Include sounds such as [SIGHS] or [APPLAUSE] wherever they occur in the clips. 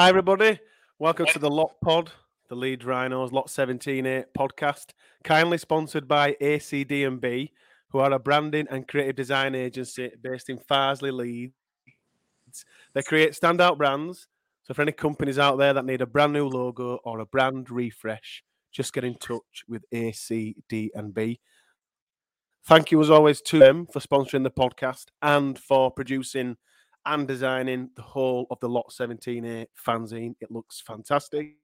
Hi, everybody. Welcome to the Lot Pod, the Leeds Rhinos Lot 17A podcast, kindly sponsored by ACD&B, who are a branding and creative design agency based in Farsley, Leeds. They create standout brands. So, for any companies out there that need a brand new logo or a brand refresh, just get in touch with ACD&B. Thank you, as always, to them for sponsoring the podcast and for producing and designing the whole of the Lot 17A eh, fanzine. It looks fantastic.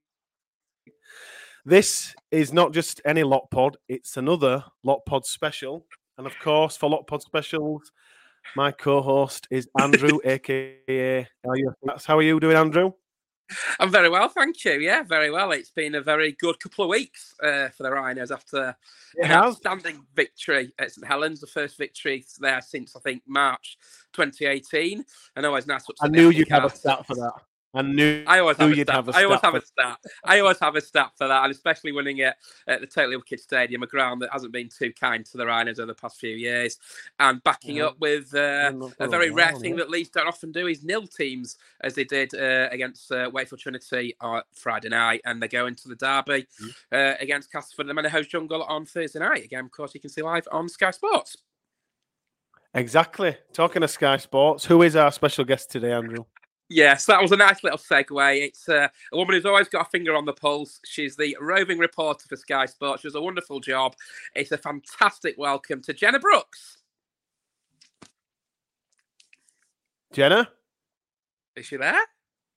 This is not just any Lot Pod, it's another Lot Pod special. And of course, for Lot Pod specials, my co host is Andrew, [LAUGHS] aka How are you doing, Andrew? I'm very well, thank you. Yeah, very well. It's been a very good couple of weeks uh, for the Rhinos after an outstanding victory at St Helens, the first victory there since I think March 2018. And always nice. I knew you'd have a stat for that. I knew I always have, a stat. Have a I always have a stat. I always have a stat for that, and especially winning it at the Totally Wicked Stadium, a ground that hasn't been too kind to the Rhinos over the past few years, and backing yeah. up with uh, a very rare thing yeah. that Leeds don't often do is nil teams, as they did uh, against uh, Wakefield Trinity on Friday night, and they go into the derby mm. against Castleford and the House Jungle on Thursday night. Again, of course, you can see live on Sky Sports. Exactly. Talking of Sky Sports, who is our special guest today, Andrew? Yes, that was a nice little segue. It's uh, a woman who's always got a finger on the pulse. She's the roving reporter for Sky Sports. She does a wonderful job. It's a fantastic welcome to Jenna Brooks. Jenna? Is she there?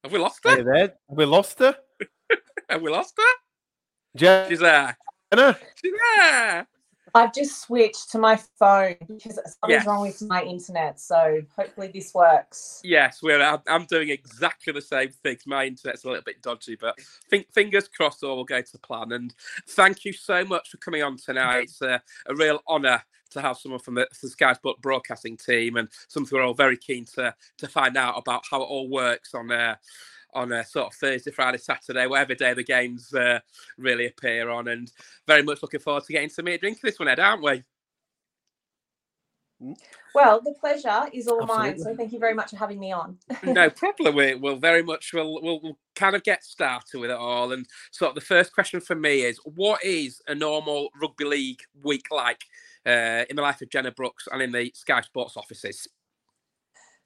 Have we lost her? there? Have we lost her? [LAUGHS] Have we lost her? Jenna? She's there. Jenna? She's there. I've just switched to my phone because something's yes. wrong with my internet. So hopefully this works. Yes, we're. I'm doing exactly the same thing. My internet's a little bit dodgy, but think, fingers crossed all will go to plan. And thank you so much for coming on tonight. It's a, a real honour to have someone from the, the Sky Sport broadcasting team and something we're all very keen to to find out about how it all works on there. Uh, on a sort of Thursday, Friday, Saturday, whatever day the games uh, really appear on. And very much looking forward to getting to some meat drink this one, Ed, aren't we? Hmm? Well, the pleasure is all Absolutely. mine. So thank you very much for having me on. [LAUGHS] no problem. We will very much we'll, we'll, we'll kind of get started with it all. And sort of the first question for me is, what is a normal rugby league week like uh, in the life of Jenna Brooks and in the Sky Sports offices?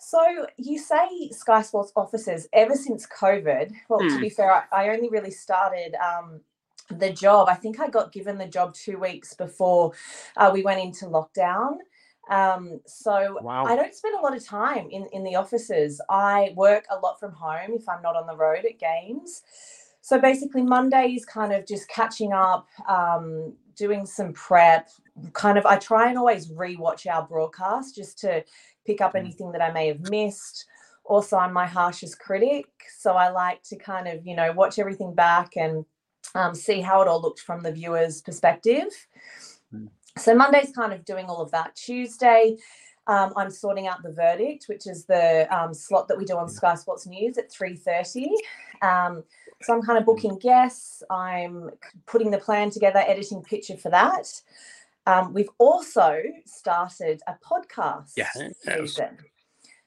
So you say Sky Sports offices ever since COVID. Well, mm. to be hmm. fair, I, I only really started um, the job. I think I got given the job two weeks before uh, we went into lockdown. Um, so wow. I don't spend a lot of time in, in the offices. I work a lot from home if I'm not on the road at games. So basically, Monday is kind of just catching up, um, doing some prep. Kind of, I try and always rewatch our broadcast just to pick up mm. anything that I may have missed. Also, I'm my harshest critic. So I like to kind of, you know, watch everything back and um, see how it all looked from the viewer's perspective. Mm. So Monday's kind of doing all of that. Tuesday, um, I'm sorting out the verdict, which is the um, slot that we do on Sky Sports News at 3:30. Um, so I'm kind of mm. booking guests. I'm putting the plan together, editing picture for that. Um, we've also started a podcast yes. season.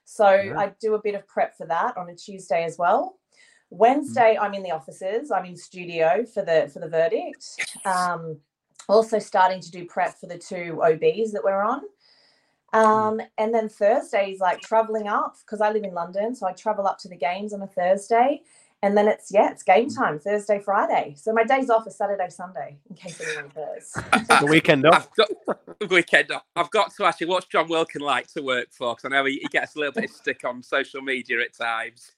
So yeah. I do a bit of prep for that on a Tuesday as well. Wednesday, mm. I'm in the offices. I'm in studio for the for the verdict. Um, also starting to do prep for the two OBs that we're on. Mm. Um, and then Thursday is like traveling up because I live in London, so I travel up to the games on a Thursday and then it's yeah, it's game mm. time Thursday, Friday. So my days off are Saturday, Sunday, in case anyone cares. the weekend off. Got, weekend off. I've got to actually. What's John Wilkin like to work for? Because I know he, he, gets a little bit of stick on social media at times.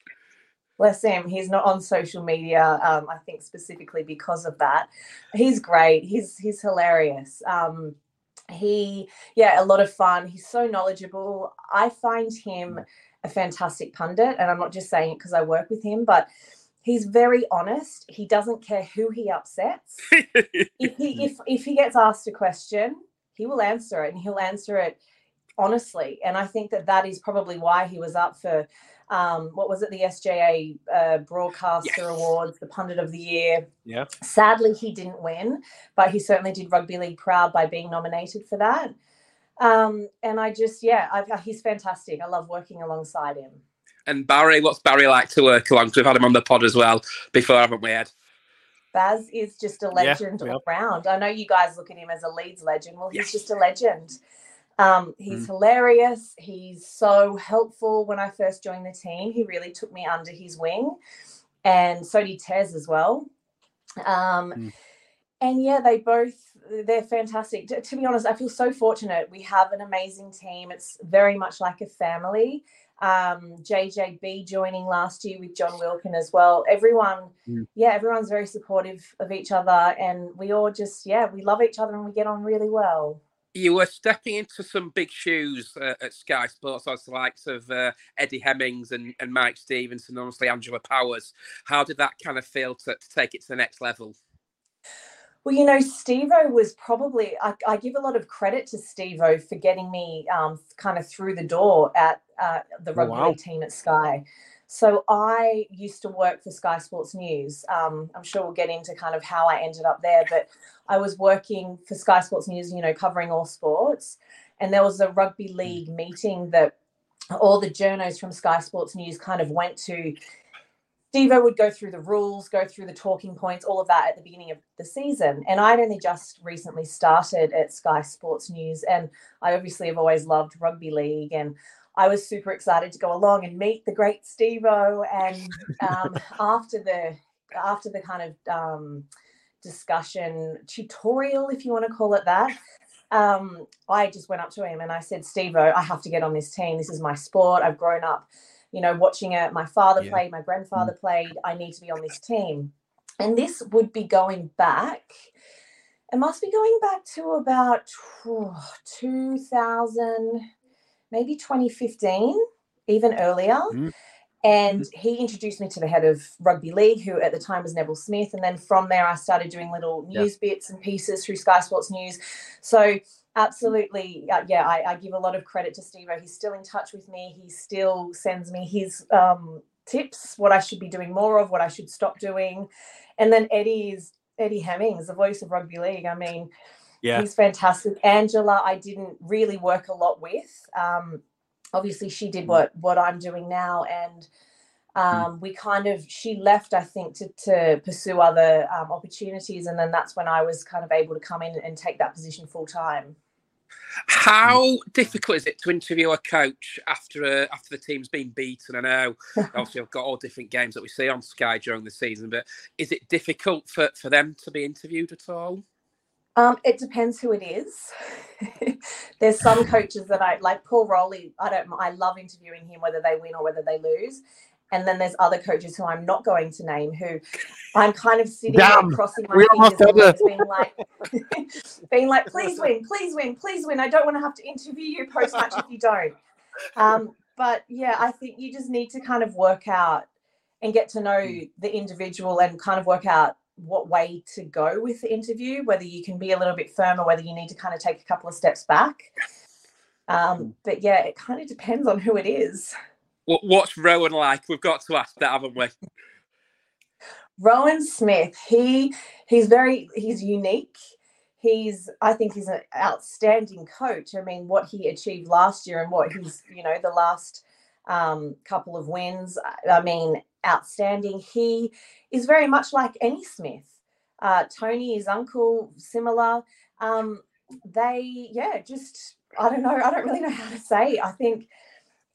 Bless him. He's not on social media. Um, I think specifically because of that. He's great. He's he's hilarious. Um, he yeah, a lot of fun. He's so knowledgeable. I find him mm. A fantastic pundit, and I'm not just saying it because I work with him, but he's very honest. He doesn't care who he upsets. [LAUGHS] if he if if he gets asked a question, he will answer it, and he'll answer it honestly. And I think that that is probably why he was up for um, what was it, the SJA uh, Broadcaster yes. Awards, the Pundit of the Year. Yeah. Sadly, he didn't win, but he certainly did rugby league proud by being nominated for that. Um, and I just, yeah, I've, he's fantastic. I love working alongside him. And Barry, what's Barry like to work along? Because We've had him on the pod as well before, haven't we, Ed? Baz is just a legend yeah, all round. I know you guys look at him as a Leeds legend. Well, he's just a legend. Um, he's mm. hilarious. He's so helpful. When I first joined the team, he really took me under his wing, and so did Tez as well. Um, mm. And yeah, they both they're fantastic. To, to be honest, I feel so fortunate. We have an amazing team. It's very much like a family um, JJB joining last year with John Wilkin as well. Everyone, mm. yeah, everyone's very supportive of each other, and we all just, yeah, we love each other and we get on really well. You were stepping into some big shoes uh, at Sky Sports, as the likes of uh, Eddie Hemmings and, and Mike Stevenson, and obviously Angela Powers. How did that kind of feel to, to take it to the next level? Well, you know, Stevo was probably, I, I, give a lot of credit to Stevo for getting me um, kind of through the door at uh, the oh, rugby wow. team at Sky. So I used to work for Sky Sports News. Um, I'm sure we'll get into kind of how I ended up there, but I was working for Sky Sports News, you know, covering all sports. And there was a rugby hmm. league meeting that all the journos from Sky Sports News kind of went to Stevo would go through the rules, go through the talking points, all of that at the beginning of the season. And I'd only just recently started at Sky Sports News. And I obviously have always loved rugby league. And I was super excited to go along and meet the great Stevo. And um, [LAUGHS] after the after the kind of um, discussion tutorial, if you want to call it that, um, I just went up to him and I said, Stevo, I have to get on this team. This is my sport. I've grown up you know, watching it. My father yeah. played, my grandfather mm. played. I need to be on this team. And this would be going back, it must be going back to about [SIGHS] 2000, maybe 2015, even earlier. Mm. And mm. he introduced me to the head of rugby league, who at the time was Neville Smith. And then from there, I started doing little news yeah. bits and pieces through Sky Sports News. So absolutely. Uh, yeah I, I, give a lot of credit to steve he's still in touch with me. He still sends me his um, tips what i should be doing more of what i should stop doing. And then eddie is eddie hemmings the voice of rugby league. I mean yeah. he's fantastic. Angela i didn't really work a lot with. Um, obviously she did mm. what what i'm doing now and mm. um, we kind of she left i think to, to pursue other um, opportunities and then that's when i was kind of able to come in and take that position full time how difficult is it to interview a coach after a, after the team's been beaten? I know [LAUGHS] obviously I've got all different games that we see on Sky during the season, but is it difficult for, for them to be interviewed at all? Um, it depends who it is. [LAUGHS] There's some [LAUGHS] coaches that I like Paul Rowley. I don't. I love interviewing him whether they win or whether they lose. And then there's other coaches who I'm not going to name who I'm kind of sitting Damn. crossing my fingers being like, [LAUGHS] being like, please win, please win, please win. I don't want to have to interview you post match if you don't. Um, but yeah, I think you just need to kind of work out and get to know hmm. the individual and kind of work out what way to go with the interview, whether you can be a little bit firmer, whether you need to kind of take a couple of steps back. Um, hmm. but yeah, it kind of depends on who it is. What's Rohan like? We've got to ask that, haven't we? Rohan Smith, he he's very he's unique. He's I think he's an outstanding coach. I mean, what he achieved last year and what he's you know the last um, couple of wins. I mean, outstanding. He is very much like any Smith. Uh, Tony, his uncle, similar. Um, they, yeah, just I don't know. I don't really know how to say. I think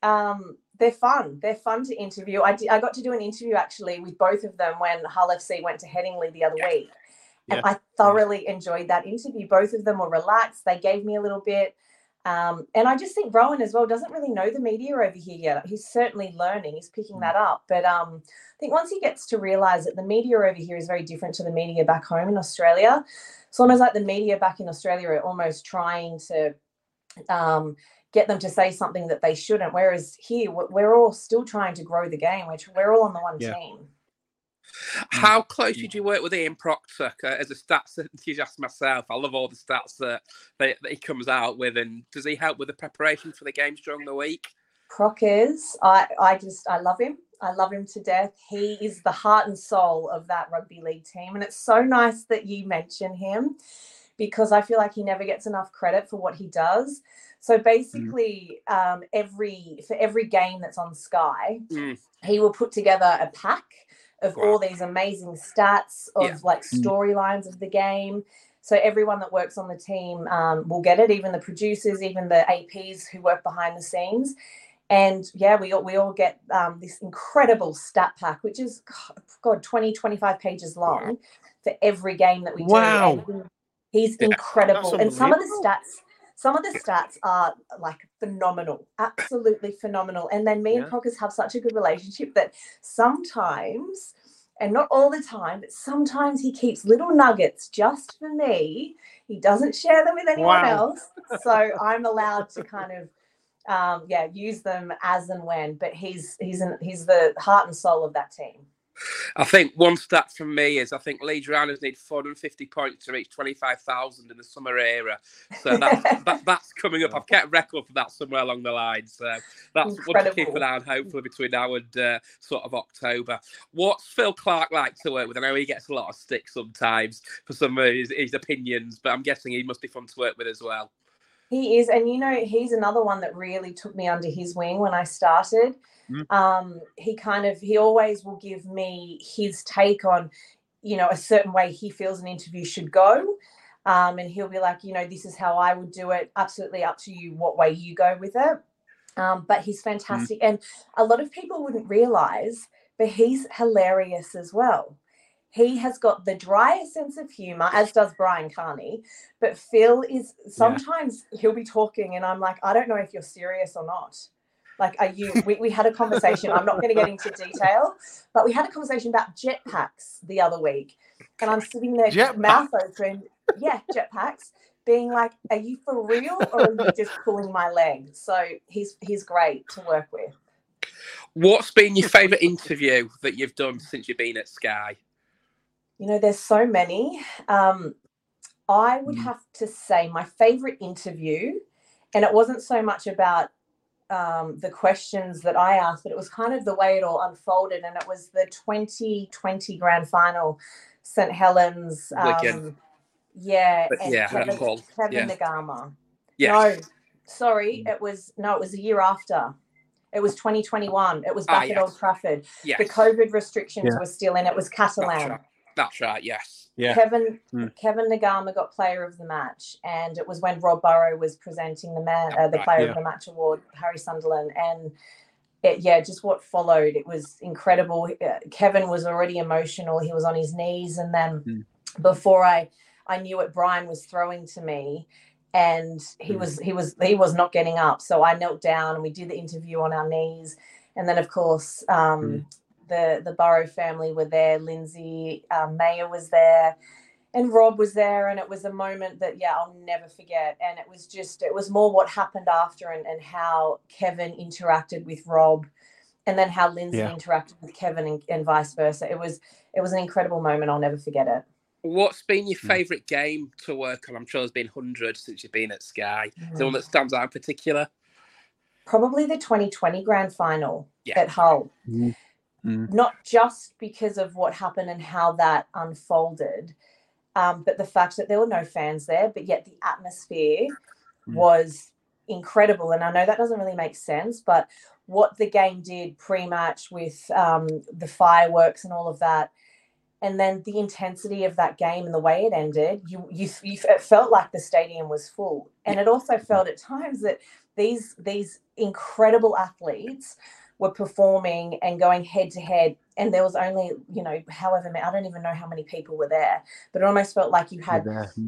um, they're fun. They're fun to interview. I did, I got to do an interview actually with both of them when Hull FC went to Headingley the other week. And yeah. I thoroughly enjoyed that interview. Both of them were relaxed. They gave me a little bit. Um, and I just think Rohan as well doesn't really know the media over here yet. He's certainly learning, he's picking mm. that up. But um, I think once he gets to realize that the media over here is very different to the media back home in Australia, it's almost like the media back in Australia are almost trying to um, get them to say something that they shouldn't. Whereas here, we're all still trying to grow the game, which we're all on the one yeah. team. How close did you work with Ian Proctor uh, as a stats [LAUGHS] enthusiast myself? I love all the stats that, that, he comes out with, and does he help with the preparation for the games during the week? Proc is, I, I just, I love him. I love him to death. He is the heart and soul of that rugby league team, and it's so nice that you mention him because I feel like he never gets enough credit for what he does. So basically, mm. um, every for every game that's on Sky, mm. he will put together a pack of wow. all these amazing stats of yeah. like mm. storylines of the game. So everyone that works on the team um, will get it, even the producers, even the APs who work behind the scenes. And yeah, we all, we all get um, this incredible stat pack, which is, God, 20, 25 pages long wow. for every game that we wow. do. And he's yeah, incredible. And some of the stats, some of the stats are like phenomenal, absolutely phenomenal. And then me yeah. and Procus have such a good relationship that sometimes, and not all the time, but sometimes he keeps little nuggets just for me. He doesn't share them with anyone wow. else. So I'm allowed to kind of um, yeah, use them as and when. But he's he's an, he's the heart and soul of that team. I think one stat from me is I think Leeds Rhinos need 450 points to reach 25,000 in the summer era. So that's, [LAUGHS] that, that's coming up. I've kept record for that somewhere along the line. So that's one to keep an eye on, hopefully, between now and uh, sort of October. What's Phil Clarke like to work with? I know he gets a lot of stick sometimes for some of his, his opinions, but I'm guessing he must be fun to work with as well. He is, and you know, he's another one that really took me under his wing when I started. Mm. Um, he kind of he always will give me his take on, you know, a certain way he feels an interview should go. Um, and he'll be like, you know, this is how I would do it. Absolutely up to you what way you go with it. Um, but he's mm. fantastic. Mm. And a lot of people wouldn't realize, but he's hilarious as well. He has got the driest sense of humor, as does Brian Carney. But Phil is sometimes yeah. he'll be talking, and I'm like, I don't know if you're serious or not. Like, are you? We, we had a conversation. I'm not going to get into detail, but we had a conversation about jetpacks the other week, and I'm sitting there, mouth open. Yeah, jetpacks. Being like, are you for real, or are you just pulling my leg? So he's he's great to work with. What's been your favourite interview that you've done since you've been at Sky? You know, there's so many. Um, I would mm. have to say my favorite interview, and it wasn't so much about um, the questions that I asked, but it was kind of the way it all unfolded. And it was the 2020 grand final, St. Helens. Um, yeah, but, yeah, Kevin, Kevin yeah. Naiqama. Yes. No, sorry, mm. it was no, it was a year after. It was 2021. It was ah, back ah, yes. at Old Trafford. Yes. The COVID restrictions yeah. were still in. It was Catalan. That's right. Yes. Yeah. Kevin mm. Kevin Naiqama got Player of the Match, and it was when Rob Burrow was presenting the man uh, the Player yeah. of the Match award, Harry Sunderland, and it, yeah, just what followed. It was incredible. Uh, Kevin was already emotional. He was on his knees, and then mm. before I I knew what Brian was throwing to me, and he mm. was he was he was not getting up. So I knelt down, and we did the interview on our knees, and then of course. Um, mm the the Burrow family were there. Lindsay um, Mayer was there, and Rob was there, and it was a moment that yeah I'll never forget. And it was just it was more what happened after and, and how Kevin interacted with Rob, and then how Lindsay yeah. interacted with Kevin and, and vice versa. It was it was an incredible moment. I'll never forget it. What's been your hmm. favourite game to work on? I'm sure there's been hundreds since you've been at Sky. Mm. The one that stands out in particular? Probably the 2020 grand final yeah. at Hull. Mm mm. not just because of what happened and how that unfolded, um, but the fact that there were no fans there, but yet the atmosphere mm. was incredible. And I know that doesn't really make sense, but what the game did pre-match with um, the fireworks and all of that, and then the intensity of that game and the way it ended, you, you, you it felt like the stadium was full, and it also felt at times that these these incredible athletes were performing and going head to head and there was only you know however many i don't even know how many people were there but it almost felt like you had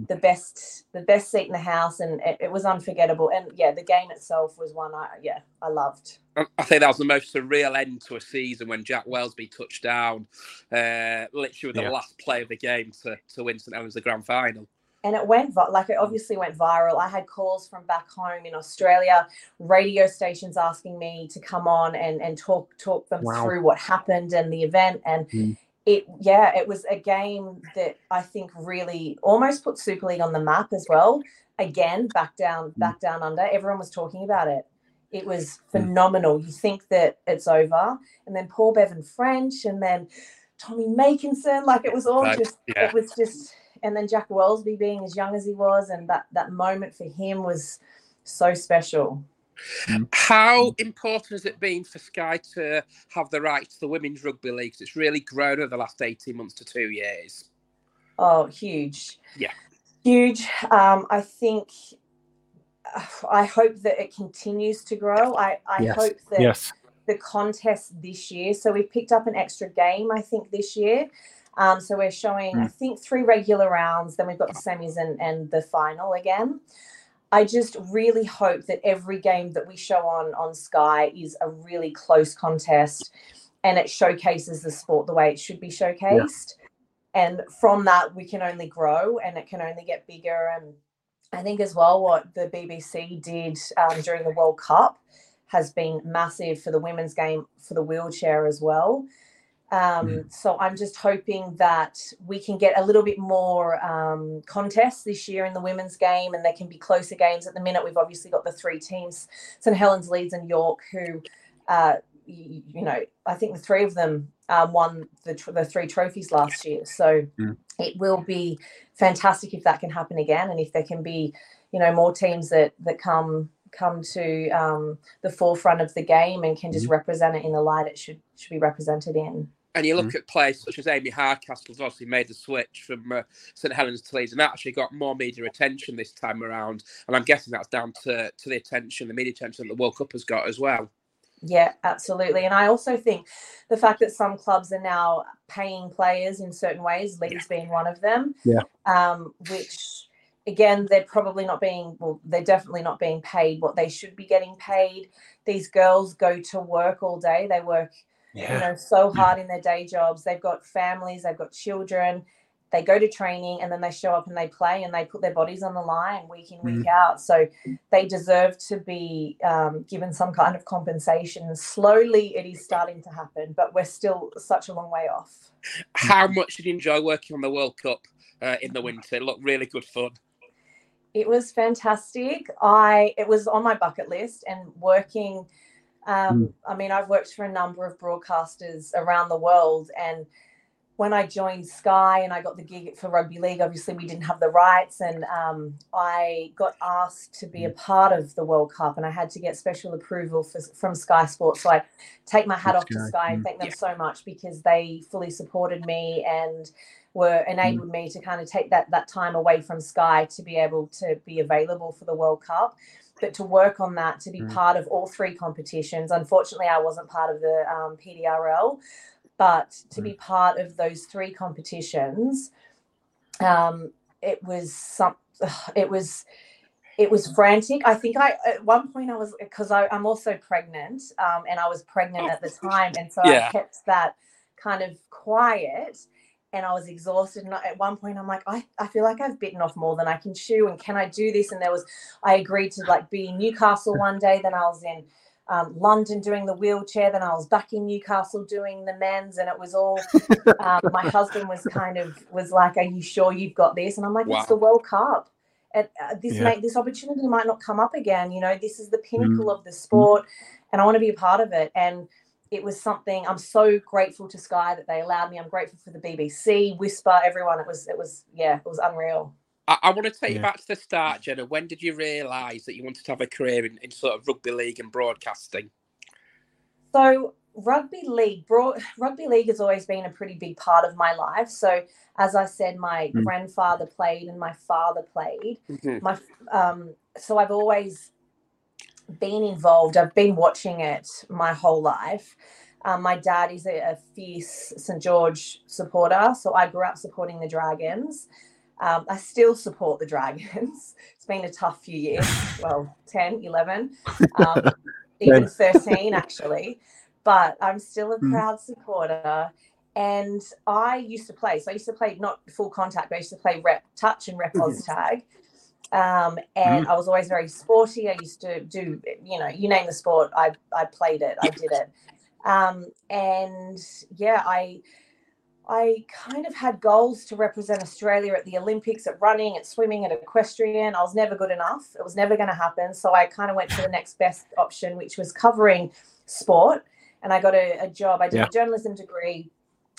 the best. the best seat in the house and it, it, was unforgettable and yeah the game itself was one i yeah i loved. I think that was the most surreal end to a season when jack welsby touched down uh literally the yeah. last play of the game to, to win st helens the grand final and it went like it obviously went viral. I had calls from back home in Australia, radio stations asking me to come on and and talk talk them wow. through what happened and the event and. Mm. It yeah, it was a game that I think really almost put Super League on the map as well. Again, back down, mm. back down under. Everyone was talking about it. It was mm. phenomenal. You think that it's over, and then Paul Bevan French, and then Tommy Makinson. Like it was all just, yeah. it was just and then Jack Welsby being as young as he was, and that that moment for him was so special. How important has it been for Sky to have the rights to the women's rugby league? It's really grown over the last eighteen months to two years. Oh, huge! Yeah, huge. Um, I think. I hope that it continues to grow. I, I yes. hope that yes. the contest this year. So we've picked up an extra game, I think, this year. Um, so we're showing, mm. I think, three regular rounds. Then we've got the semis and, and the final again. I just really hope that every game that we show on on Sky is a really close contest, and it showcases the sport the way it should be showcased. Yeah. And from that, we can only grow, and it can only get bigger. And I think as well, what the BBC did um, during the World Cup has been massive for the women's game for the wheelchair as well. Um, mm. So I'm just hoping that we can get a little bit more um, contests this year in the women's game, and there can be closer games. At the minute, we've obviously got the three teams: St Helens, Leeds, and York, who, uh, you, you, know, I think the three of them um, won the the three trophies last year. So mm. it will be fantastic if that can happen again, and if there can be, you know, more teams that that come come to um, the forefront of the game and can just mm. represent it in the light it should should be represented in. And you look mm-hmm. at players such as Amy Hardcastle, who's obviously made the switch from uh, St Helens to Leeds and actually got more media attention this time around. And I'm guessing that's down to, to the attention, the media attention that the World Cup has got as well. Yeah, absolutely. And I also think the fact that some clubs are now paying players in certain ways, Leeds yeah. being one of them, yeah. um, which again, they're probably not being, well, they're definitely not being paid what they should be getting paid. These girls go to work all day. They work yeah. you know, so hard in their day jobs. They've got families, they've got children. They go to training and then they show up and they play and they put their bodies on the line week in, week mm. out. So they deserve to be um, given some kind of compensation. Slowly it is starting to happen, but we're still such a long way off. How much did you enjoy working on the World Cup uh, in the winter? It looked really good fun. It was fantastic. I it was on my bucket list and working um, mm. I mean, I've worked for a number of broadcasters around the world, and when I joined Sky and I got the gig for rugby league, obviously we didn't have the rights, and um, I got asked to be a hmm. part of the World Cup, and I had to get special approval for, from Sky Sports. So I take my hat That's off to Sky and hmm. thank them yeah. so much because they fully supported me and were hmm. enabled mm. me to kind of take that that time away from Sky to be able to be available for the World Cup but to work on that to be mm. part of all three competitions. Unfortunately, I wasn't part of the um, PDRL, but to mm. be part of those three competitions, um, it was some. [SIGHS] It was it was frantic. I think I at one point I was because I'm also pregnant, um, and I was pregnant at the time, and so yeah. I kept that kind of quiet and I was exhausted. And at one point, I'm like, I, I feel like I've bitten off more than I can chew. And can I do this? And there was, I agreed to like be in Newcastle [LAUGHS] one day. Then I was in um, London doing the wheelchair. Then I was back in Newcastle doing the men's. And it was all, um, my [LAUGHS] husband was kind of, was like, Are you sure you've got this? And I'm like, wow. It's the World Cup. And, uh, this yeah. may, this opportunity might not come up again. You know, this is the pinnacle mm. of the sport, and I want to be a part of it. And it was something I'm so grateful to Sky that they allowed me. I'm grateful for the BBC, Whisper, everyone. It was, it was, yeah, it was unreal. I, I want to take yeah. you back to the start, Jenna. When did you realise that you wanted to have a career in, in sort of rugby league and broadcasting? So rugby league, broad, rugby league has always been a pretty big part of my life. So as I said, my mm. grandfather played and my father played. Mm-hmm. My um, so I've always been involved. I've been watching it my whole life. Um, my dad is a, a, fierce St George supporter, so I grew up supporting the Dragons. Um, I still support the Dragons. [LAUGHS] It's been a tough few years, [LAUGHS] well, 10, 11, [LAUGHS] um, even 13 actually, but I'm still a hmm. proud supporter. And I used to play, so I used to play not full contact, but I used to play rep touch and rep mm tag. Um, and mm. I was always very sporty. I used to do, you know, you name the sport, I, I played it, I did it. Um, and yeah, I, I kind of had goals to represent Australia at the Olympics, at running, at swimming, at equestrian. I was never good enough. It was never going to happen. So I kind of went to the next best option, which was covering sport. And I got a, a job. I did yeah. a journalism degree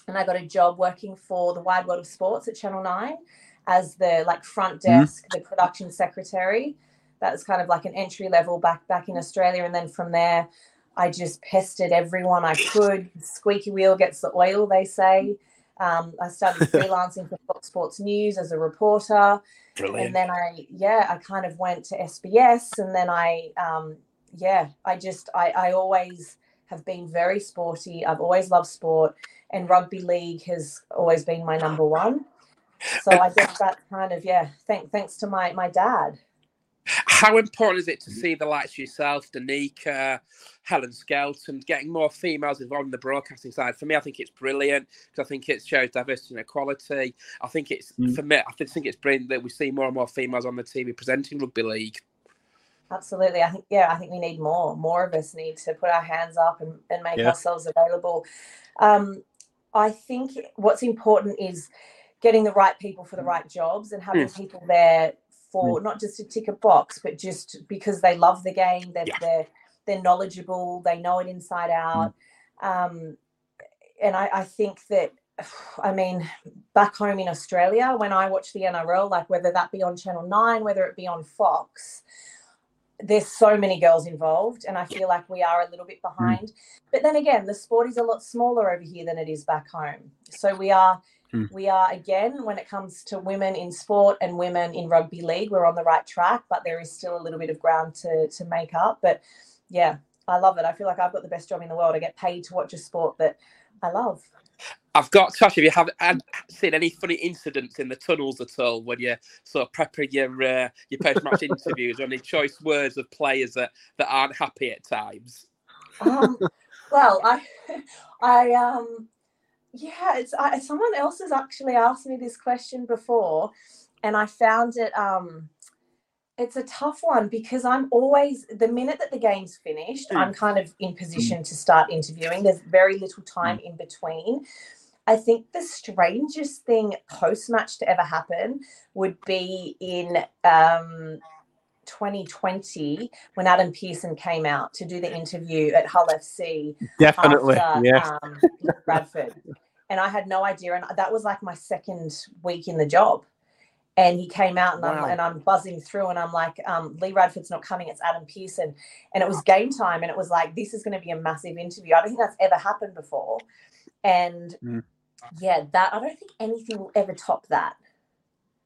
and I got a job working for the Wide World of Sports at Channel 9 as the like front Mm-hmm. desk, the production secretary. That was kind of like an entry level back back in Australia, and then from there, I just pestered everyone I could. Squeaky wheel gets the oil, they say. Um, I started [LAUGHS] freelancing for Fox Sports News as a reporter Brilliant. and then I yeah I kind of went to SBS and then I um yeah I just I I always have been very sporty I've always loved sport and rugby league has always been my number one so I guess that kind of yeah thank thanks to my my dad How important is it to see the likes of yourself, Danica, Helen Skelton, getting more females involved in the broadcasting side? For me, I think it's brilliant because I think it shows diversity and equality. I think it's Mm. for me. I just think it's brilliant that we see more and more females on the TV presenting rugby league. absolutely I think yeah I think we need more more of us need to put our hands up and, and make Yeah. ourselves available um I think what's important is getting the right people for the mm. right jobs and having people there for mm. not just to tick a box, but just because they love the game, they're Yeah. they're, they're knowledgeable, they know it inside out. Mm. Um, and I, I think that I mean, back home in Australia, when I watch the NRL, like whether that be on Channel 9, whether it be on Fox, there's so many girls involved, and I feel like we are a little bit behind. But then again, the sport is a lot smaller over here than it is back home. So we are Mm. we are again when it comes to women in sport and women in rugby league, we're on the right track, but there is still a little bit of ground to to make up. But yeah, I love it. I feel like I've got the best job in the world. I get paid to watch a sport that I love. I've got to ask you, have you have, seen any funny incidents in the tunnels at all when you're sort of preparing your uh, your post match [LAUGHS] interviews or any choice words of players that, that aren't happy at times? Um, well, I, [LAUGHS] I, um, yeah, it's I, someone else has actually asked me this question before, and I found it. Um, it's a tough one because I'm always the minute that the game's finished, I'm kind of in position to start interviewing. There's very little time in between. I think the strangest thing post match to ever happen would be in um, 2020 when Adam Pearson came out to do the interview at Hull FC Definitely. after yeah. um, Bradford. [LAUGHS] And I had no idea. And that was like my second week in the job. And he came out and, Wow. I'm, and I'm buzzing through and I'm like, um, Lee Radford's not coming. It's Adam Pearson. And it was game time. And it was like, this is going to be a massive interview. I don't think that's ever happened before. And Mm. yeah, that I don't think anything will ever top that.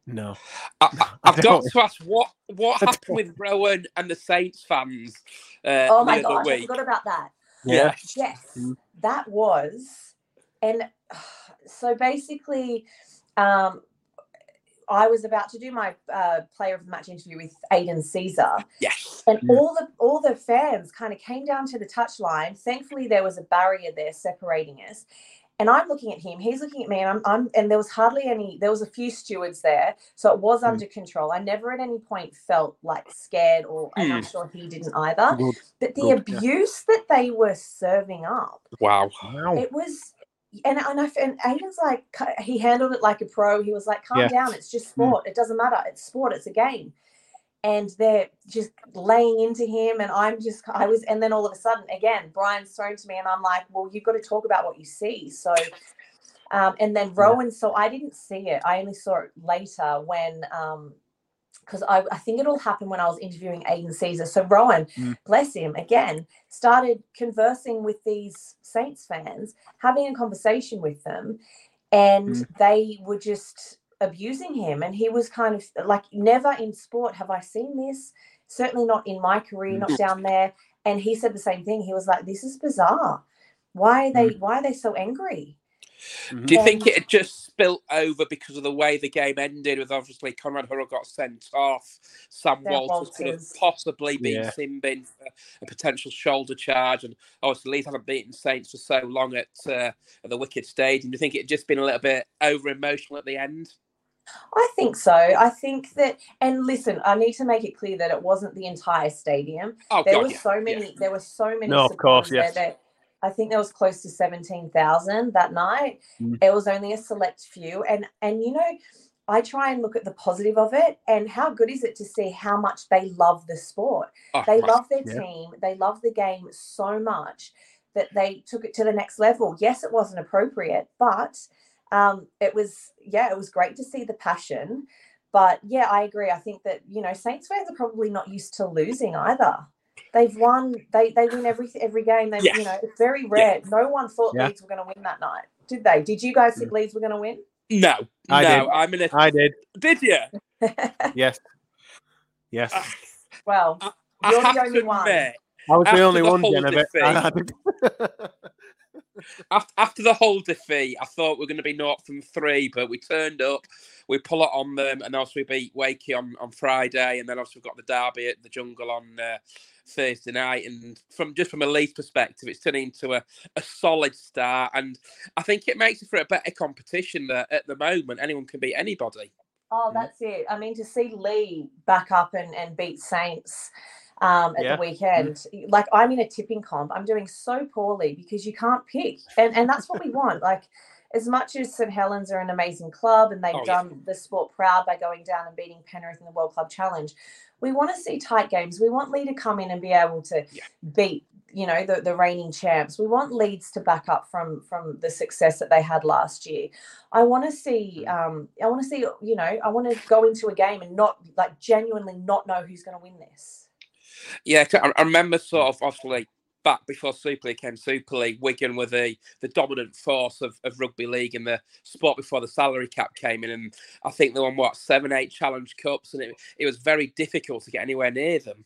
No. I, I, I've got to ask what what happened with Rohan and the Saints fans uh, Oh my other gosh, I forgot about that. Yeah. Yes, Mm. that was, and [SIGHS] so basically, um, I was about to do my uh, player of the match interview with Aidan Sezer, Yes. and Yeah. all the all the fans kind of came down to the touchline. Thankfully, there was a barrier there separating us. And I'm looking at him, he's looking at me, and I'm, I'm and there was hardly any, there was a few stewards there. So it was Mm. under control. I never at any point felt like scared or and I'm sure he didn't either. Good. But the Good, yeah. abuse that they were serving up, Wow. Wow. it was, and and I and Aidan's like he handled it like a pro. He was like, "Calm Yeah. down. It's just Mm. sport. It doesn't matter. It's sport. It's a game." And they're just laying into him, and I'm just I was, and then all of a sudden, again, Brian's thrown to me, and I'm like, "Well, you've got to talk about what you see." So. Um, and then Rohan, so I didn't see it. I only saw it later when um, because I, I think it all happened when I was interviewing Aidan Sezer. So Rohan, Mm. bless him, again, started conversing with these Saints fans, having a conversation with them, and Mm. they were just abusing him. And he was kind of like, never in sport have I seen this. Certainly not in my career, not down there. And he said the same thing. He was like, This is bizarre. Why are they why are they so angry? Do you think it had just spilt over because of the way the game ended? With obviously Conrad Hurrell got sent off, Sam Sam Walters, could have possibly been Yeah. sinned in for a potential shoulder charge, and obviously Leeds haven't beaten Saints for so long at, uh, at the Wicked Stadium. Do you think it had just been a little bit over emotional at the end? I think so. I think that, and listen, I need to make it clear that it wasn't the entire stadium. Oh there God, were yeah, so yeah. many. There were so many. No, of course, supporters there yes. that I think there was close to seventeen thousand that night. Mm. It was only a select few, and and you know, I try and look at the positive of it, and how good is it to see how much they love the sport. Oh, They love their Yeah. team. They love the game so much that they took it to the next level. Yes, it wasn't appropriate, but um, it was yeah, it was great to see the passion. But yeah, I agree. I think that you know Saints fans are probably not used to losing either. They've won. They they win every every game. They Yes. you know it's very rare. Yes. No one thought Yeah. Leeds were going to win that night, did they? Did you guys think Leeds were going to win? No, I no. did. I'm in a. I did. Did you? [LAUGHS] Yes. Yes. Uh, well, I You're the only one. admit, I was the only the one, whole Jen. I bet- defeat- I did. [LAUGHS] after, after the whole defeat, I thought we are going to be naught from three, but we turned up, we pull it on them, and also we beat Wakey on, on Friday, and then also we've got the derby at the Jungle on uh, Thursday night. And from just from a Leeds perspective, it's turning into a, a solid start, and I think it makes it for a better competition. That at the moment, anyone can beat anybody. Oh, Mhm. that's it. I mean, to see Lee back up and, and beat Saints um, at Yeah. the weekend, like I'm in a tipping comp. I'm doing so poorly because you can't pick, and and that's what we want. Like, as much as St Helens are an amazing club and they've Oh, done the sport proud by going down and beating Penrith in the World Club Challenge, we want to see tight games. We want Leigh to come in and be able to Yeah. beat. You know the, the reigning champs. We want Leeds to back up from from the success that they had last year. I want to see, um, I want to see, you know, I want to go into a game and not like genuinely not know who's going to win this. yeah I, I remember sort of obviously back before Super League came Super League, Wigan were the, the dominant force of, of rugby league in the sport before the salary cap came in. And I think they won what seven, eight challenge cups, and it, it was very difficult to get anywhere near them.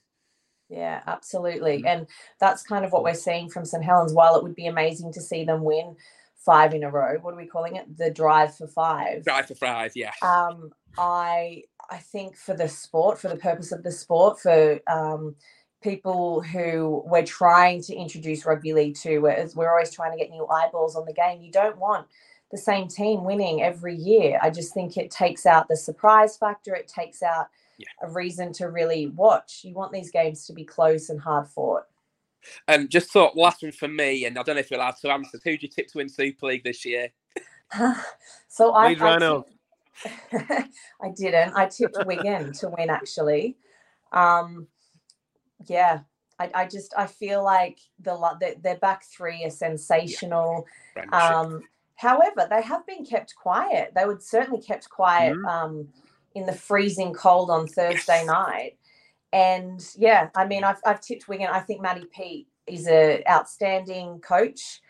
Yeah, absolutely. Mhm. And that's kind of what we're seeing from St Helens. While it would be amazing to see them win five in a row, what are we calling it? The drive for five. Drive for five, yeah. um, I I think for the sport, for the purpose of the sport, for um, people who we're trying to introduce rugby league to, whereas we're always trying to get new eyeballs on the game. You don't want the same team winning every year. I just think it takes out the surprise factor. It takes out Yeah. a reason to really watch. You want these games to be close and hard fought. And just thought last one for me, and I don't know if you're allowed to answer. Who do you tip to win Super League this year? [LAUGHS] so I, Leeds [LAUGHS] I Rhino. tipped- didn't. I tipped Wigan to win actually. Um, yeah, I, I just I feel like the the- their back three are sensational. Friendship. Um, however, they have been kept quiet. They were certainly kept quiet Mhm. um, in the freezing cold on Thursday Yes. night. And yeah, I mean, I've, I've tipped Wigan. I think Matty Peet is an outstanding coach.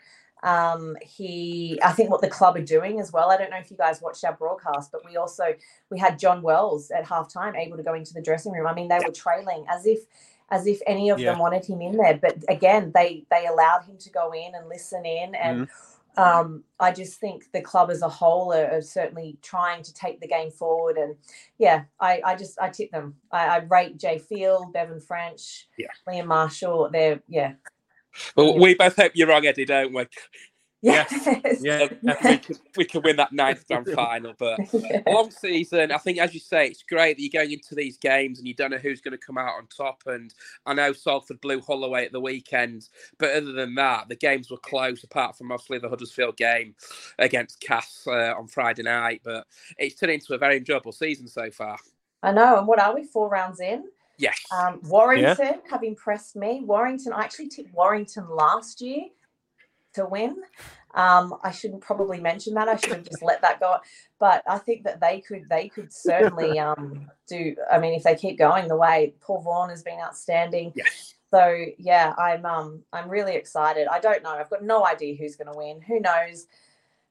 Um, he, I think what the club are doing as well. I don't know if you guys watched our broadcast, but we also we had Jon Wells at halftime able to go into the dressing room. I mean, they were trailing as if as if any of Yeah. them wanted him in there. But again, they they allowed him to go in and listen in and um, I just think the club as a whole are, are certainly trying to take the game forward. And yeah, I, I just I tip them. I, I rate Jai Field, Bevan French, Yeah. Liam Marshall. They're yeah, well, yeah. we both hope you're wrong, Eddie, don't we? Yes, Yeah, Um, we, can, we can win that ninth grand [LAUGHS] final, but [LAUGHS] Yeah. long season. I think, as you say, it's great that you're going into these games and you don't know who's going to come out on top. And I know Salford blew Hull away at the weekend, but other than that, the games were close. Apart from mostly the Huddersfield game against Cas uh, on Friday night, but it's turned into a very enjoyable season so far. I know. And what are we? Four rounds in. Yes, Um, Warrington have impressed me. Warrington, I actually tipped Warrington last year to win. Um, I shouldn't probably mention that. I should have just let that go. But I think that they could they could certainly [LAUGHS] um, do. I mean, if they keep going the way Paul Vaughan has been outstanding. yes. So yeah, I'm um I'm really excited. I don't know. I've got no idea who's going to win. Who knows?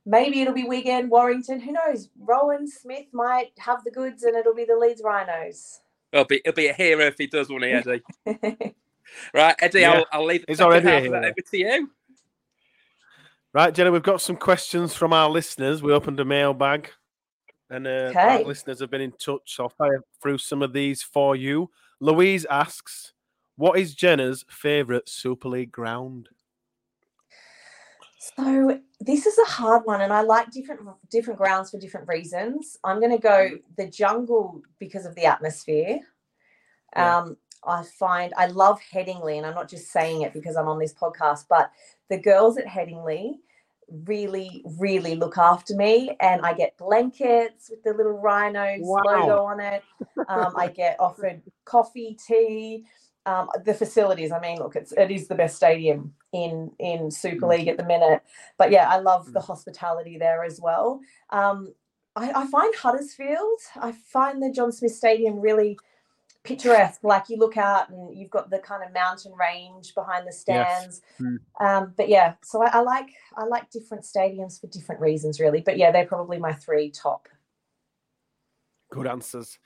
Maybe it'll be Wigan, Warrington. Who knows? Rohan Smith might have the goods, and it'll be the Leeds Rhinos. It'll be, it'll be a hero if he does, won't he, Eddie? Right, Eddie, Yeah. I'll, I'll leave the He's already a half of that hero. over to you. Right, Jenna, we've got some questions from our listeners. We opened a mailbag and uh, our listeners have been in touch. So I'll fire through some of these for you. Louise asks, What is Jenna's favourite Super League ground? So this is a hard one, and I like different different grounds for different reasons. I'm going to go the jungle because of the atmosphere. Yeah. Um, I find I love Headingley, and I'm not just saying it because I'm on this podcast, but the girls at Headingley really, really look after me, and I get blankets with the little rhinos Wow. logo on it. Um, I get offered coffee, tea. um, the facilities. I mean, look, it's it is the best stadium in in Super League at the minute. But yeah, I love the hospitality there as well. Um, I, I find Huddersfield, I find the John Smith Stadium really picturesque. Like you look out and you've got the kind of mountain range behind the stands. Yes. Um, but yeah, so I, I like I like different stadiums for different reasons, really. But yeah, they're probably my three top. Good answers.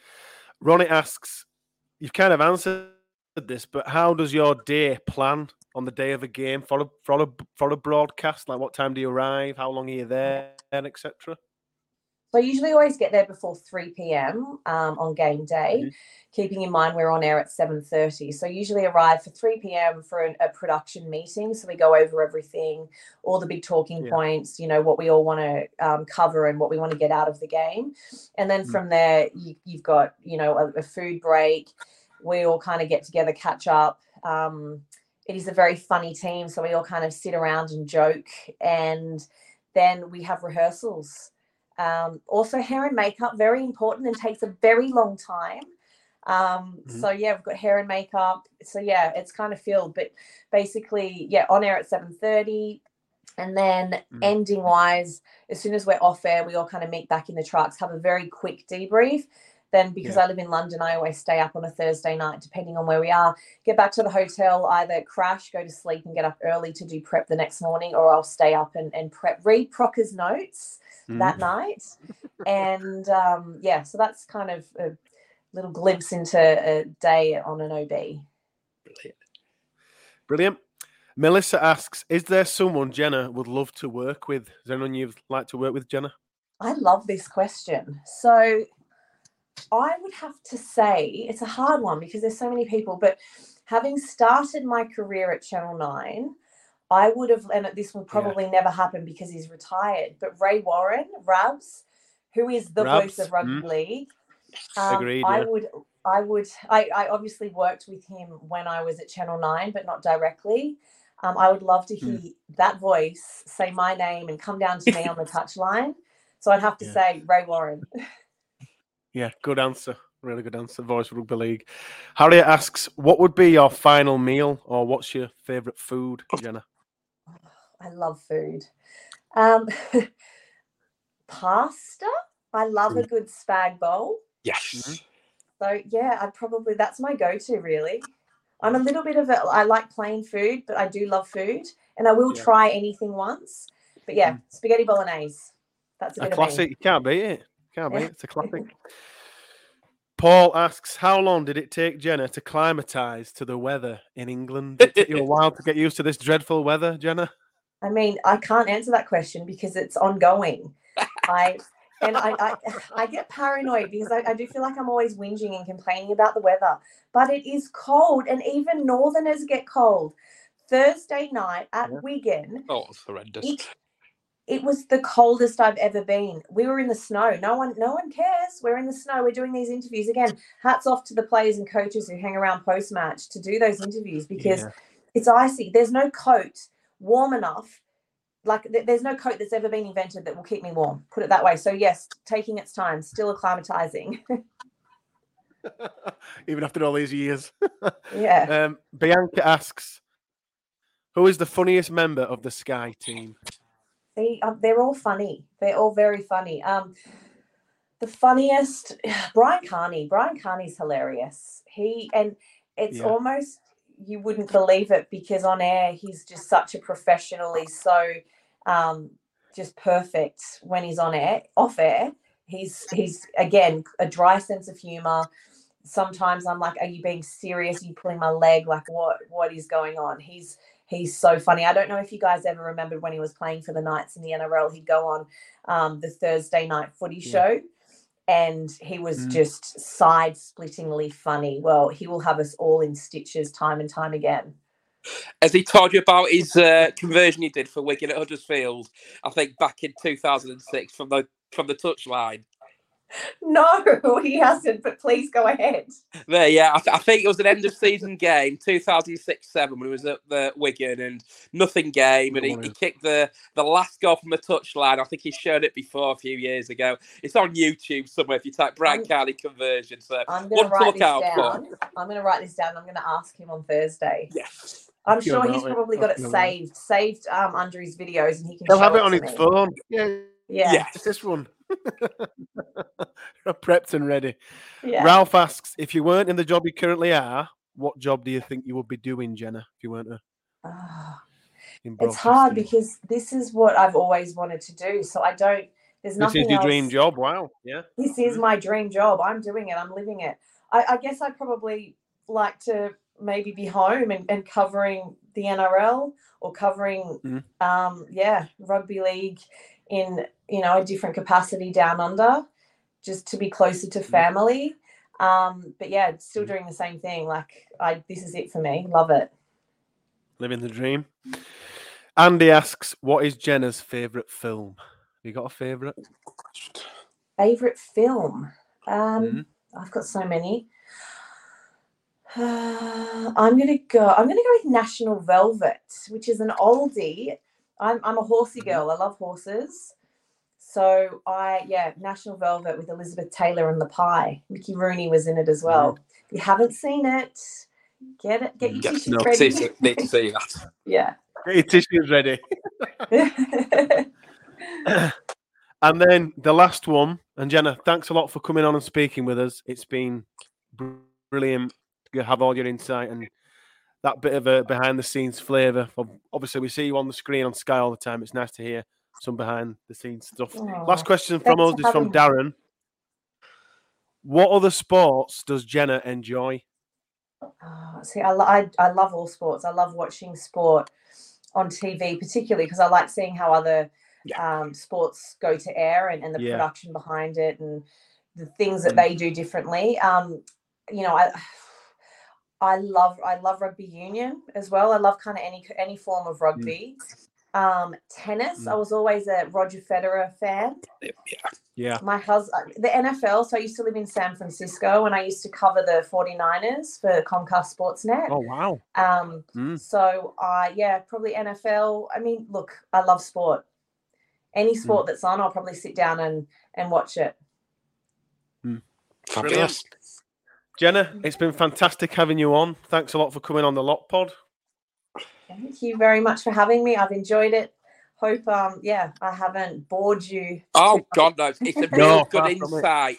Ronnie asks, you've kind of answered this, but how does your day plan on the day of a game for a for a for a broadcast? Like, what time do you arrive? How long are you there, and etc. So I usually always get there before 3 p.m. Um, on game day, Mhm. keeping in mind we're on air at 7.30. So I usually arrive for 3 p.m. for an, a production meeting. So we go over everything, all the big talking Yeah. points, you know, what we all want to um, cover and what we want to get out of the game. And then Mm. from there, you, you've got, you know, a, a food break. We all kind of get together, catch up. Um, it is a very funny team. So we all kind of sit around and joke. And then we have rehearsals. Um, also, hair and makeup, very important and takes a very long time. Um, Mhm. So, yeah, we've got hair and makeup. So, yeah, it's kind of filled. But basically, yeah, on air at 7.30. And then Mhm. ending wise, as soon as we're off air, we all kind of meet back in the trucks, have a very quick debrief. Then, because Yeah. I live in London, I always stay up on a Thursday night, depending on where we are. Get back to the hotel, either crash, go to sleep, and get up early to do prep the next morning, or I'll stay up and, and prep, read Procker's notes that Mm. night. and um, yeah, so that's kind of a little glimpse into a day on an OB. Brilliant. Melissa asks, is there someone Jenna would love to work with? Is there anyone you'd like to work with, Jenna? I love this question. So I would have to say it's a hard one because there's so many people, but having started my career at Channel 9, I would have, and this will probably never happen because he's retired, but Ray Warren, Rabs, who is the voice of rugby mm. league, um, Agreed, I yeah. would, I would, I, I obviously worked with him when I was at Channel 9, but not directly. Um, I would love to Hmm. hear that voice say my name and come down to me on the [LAUGHS] touchline. So I'd have to Yeah. say Ray Warren. Yeah, good answer. Really good answer. Voice Rugby League. Harriet asks, what would be your final meal or what's your favourite food, Jenna? I love food. Um, [LAUGHS] pasta. I love a good spag bowl. Yes. Mhm. So yeah, I'd probably that's my go-to really. I'm a little bit of a I like plain food, but I do love food, and I will Yeah. try anything once. But yeah, spaghetti bolognese. That's a A bit classic. of You can't beat it. Can't beat it. It's a classic. Paul asks, how long did it take Jenna to climatise to the weather in England? Did it take you a while to get used to this dreadful weather, Jenna? I mean, I can't answer that question because it's ongoing. I and I, I I get paranoid because I, I do feel like I'm always whinging and complaining about the weather. But it is cold, and even northerners get cold. Thursday night at Yeah. Wigan, Oh, it's horrendous. it, it was the coldest I've ever been. We were in the snow. No one, no one cares. We're in the snow. We're doing these interviews again. Hats off to the players and coaches who hang around post match to do those interviews because Yeah. it's icy. There's no coat warm enough. Like th- there's no coat that's ever been invented that will keep me warm. Put it that way. So yes, taking its time, still acclimatizing. [LAUGHS] Even after all these years. [LAUGHS] yeah. Um, Bianca asks, who is the funniest member of the Sky team? See, um, they're all funny. They're all very funny. Um, the funniest, [SIGHS] Brian Carney. Brian Carney's hilarious. He and it's Yeah. almost you wouldn't believe it because on air he's just such a professional. He's so um, just perfect when he's on air. Off air, he's he's again a dry sense of humor. Sometimes I'm like, "Are you being serious? Are you pulling my leg? Like, what what is going on?" He's he's so funny. I don't know if you guys ever remembered when he was playing for the Knights in the NRL. He'd go on um, the Thursday night footy Yeah. show, and he was Mm. just side splittingly funny. Well, he will have us all in stitches time and time again. Has he told you about his uh, conversion he did for Wigan at Huddersfield? I think back in 2006 from the from the touchline. [LAUGHS] No, he hasn't. But please go ahead. There, yeah, I, th- I, think it was an end of season game, 2006-7, when he was at the Wigan and nothing game, and he, he, kicked the the last goal from the touchline. I think he showed it before a few years ago. It's on YouTube somewhere if you type Brian Carney conversion. So I'm going to write this down. For. I'm going to write this down. I'm going to ask him on Thursday. Yes. I'm sure he's probably got it saved, saved um, under his videos, and he can. He'll have it, it on his me. phone. Yeah. Yeah. Yes. It's this one. Prepped and ready. Yeah. Ralph asks if you weren't in the job you currently are, what job do you think you would be doing, Jenna, if you weren't a, in it's hard because this is what I've always wanted to do. So I don't. There's nothing. this is your else. dream job. Wow. Yeah. This is my dream job. I'm doing it. I'm living it. I, I guess I'd probably like to maybe be home and, and covering the NRL or covering, Mhm. um, yeah, rugby league in you know a different capacity down under, just to be closer to family. Um, but yeah, still Mhm. doing the same thing. Like I, this is it for me. Love it. Living the dream. Andy asks, what is Jenna's favourite film? You got a favourite? Favorite film? Um, Mhm. I've got so many. uh, [SIGHS] I'm gonna go. I'm gonna go with National Velvet, which is an oldie. I'm I'm a horsey Mm-hmm. girl. I love horses. So I yeah, National Velvet with Elizabeth Taylor and the Pie. Mickey Rooney was in it as well. If you haven't seen it, get it. Get your Yes, tissues no, ready. see- need to see that. [LAUGHS] yeah. Get your tissues ready. [LAUGHS] [LAUGHS] and then the last one, and Jenna, thanks a lot for coming on and speaking with us. It's been brilliant to have all your insight and that bit of a behind the scenes flavour. Obviously, we see you on the screen on Sky all the time. It's nice to hear some behind the scenes stuff. Aw, Last question from us is from Darren. What other sports does Jenna enjoy? Oh, see, I, I, I love all sports. I love watching sport on TV, particularly because I like seeing how other um, sports go to air and, and the Yeah. production behind it and the things that Mm. they do differently. Um, you know, I I love I love rugby union as well. I love kind of any any form of rugby. Um, tennis. I Mm. was always a Roger Federer fan Yeah. Yeah. my husband the nfl so i used to live in san francisco and i used to cover the 49ers for comcast sportsnet Oh wow. um Mm. so uh yeah probably nfl i mean look i love sport any sport that's on i'll probably sit down and and watch it Fabulous. Jenna, it's been fantastic having you on. Thanks a lot for coming on the Lot Pod. thank you very much for having me i've enjoyed it hope um yeah i haven't bored you Oh God, no! It's a [LAUGHS] No, real far good from it. insight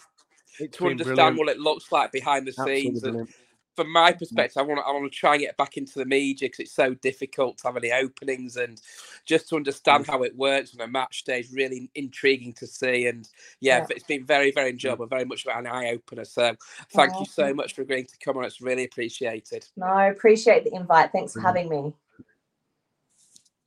to understand brilliant. what it looks like behind the Absolutely scenes. And brilliant. From my mm. perspective, I want to I want to try and get back into the media because it's so difficult to have any openings and just to understand mm. how it works on a match day is really intriguing to see. And yeah, Yeah. it's been very very mm. enjoyable, very much an eye opener. So thank you so much for agreeing to come on. It's really appreciated. no I appreciate the invite thanks for having me